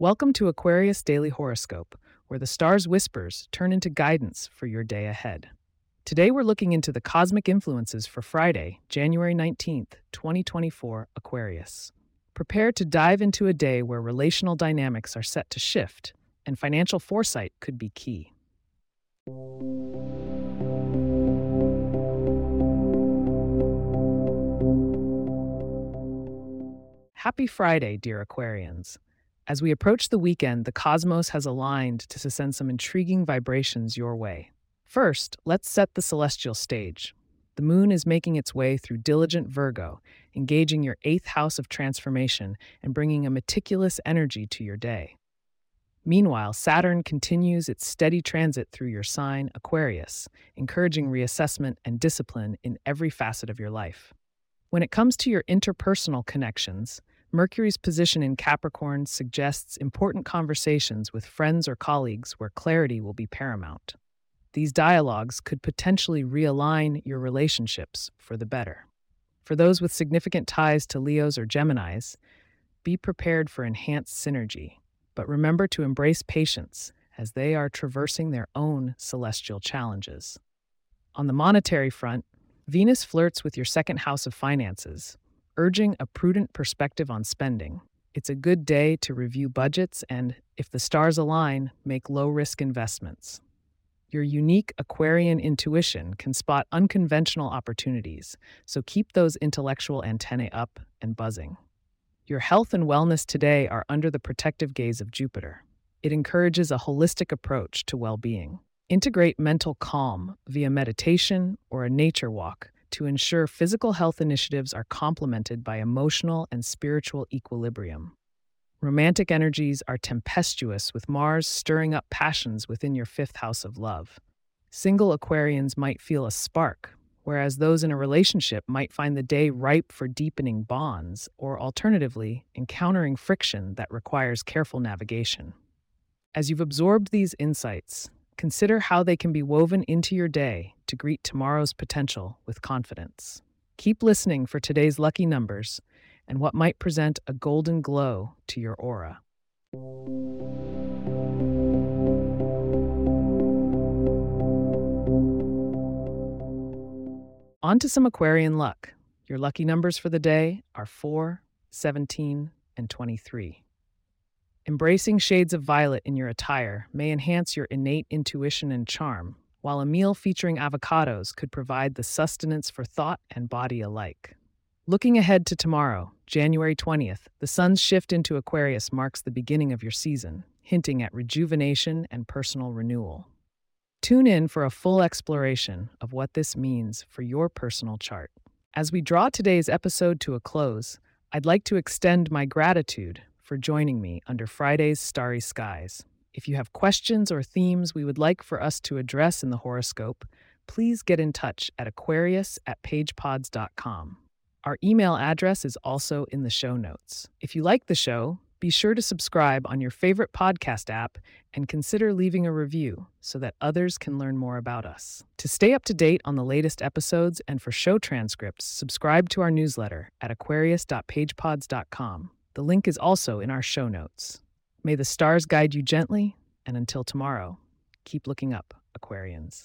Welcome to Aquarius Daily Horoscope, where the stars' whispers turn into guidance for your day ahead. Today we're looking into the cosmic influences for Friday, January 19th, 2024, Aquarius. Prepare to dive into a day where relational dynamics are set to shift, and financial foresight could be key. Happy Friday, dear Aquarians. As we approach the weekend, the cosmos has aligned to send some intriguing vibrations your way. First, let's set the celestial stage. The moon is making its way through diligent Virgo, engaging your eighth house of transformation and bringing a meticulous energy to your day. Meanwhile, Saturn continues its steady transit through your sign, Aquarius, encouraging reassessment and discipline in every facet of your life. When it comes to your interpersonal connections, Mercury's position in Capricorn suggests important conversations with friends or colleagues where clarity will be paramount. These dialogues could potentially realign your relationships for the better. For those with significant ties to Leos or Geminis, be prepared for enhanced synergy, but remember to embrace patience as they are traversing their own celestial challenges. On the monetary front, Venus flirts with your second house of finances, urging a prudent perspective on spending. It's a good day to review budgets and, if the stars align, make low risk investments. Your unique Aquarian intuition can spot unconventional opportunities, so keep those intellectual antennae up and buzzing. Your health and wellness today are under the protective gaze of Jupiter. It encourages a holistic approach to well being. Integrate mental calm via meditation or a nature walk to ensure physical health initiatives are complemented by emotional and spiritual equilibrium. Romantic energies are tempestuous, with Mars stirring up passions within your fifth house of love. Single Aquarians might feel a spark, whereas those in a relationship might find the day ripe for deepening bonds, or alternatively, encountering friction that requires careful navigation. As you've absorbed these insights, Consider how they can be woven into your day to greet tomorrow's potential with confidence. Keep listening for today's lucky numbers and what might present a golden glow to your aura. On to some Aquarian luck. Your lucky numbers for the day are 4, 17, and 23. Embracing shades of violet in your attire may enhance your innate intuition and charm, while a meal featuring avocados could provide the sustenance for thought and body alike. Looking ahead to tomorrow, January 20th, the sun's shift into Aquarius marks the beginning of your season, hinting at rejuvenation and personal renewal. Tune in for a full exploration of what this means for your personal chart. As we draw today's episode to a close, I'd like to extend my gratitude for joining me under Friday's Starry Skies. If you have questions or themes we would like for us to address in the horoscope, please get in touch at aquarius at pagepods.com. Our email address is also in the show notes. If you like the show, be sure to subscribe on your favorite podcast app and consider leaving a review so that others can learn more about us. To stay up to date on the latest episodes and for show transcripts, subscribe to our newsletter at aquarius.pagepods.com. The link is also in our show notes. May the stars guide you gently, and until tomorrow, keep looking up, Aquarians.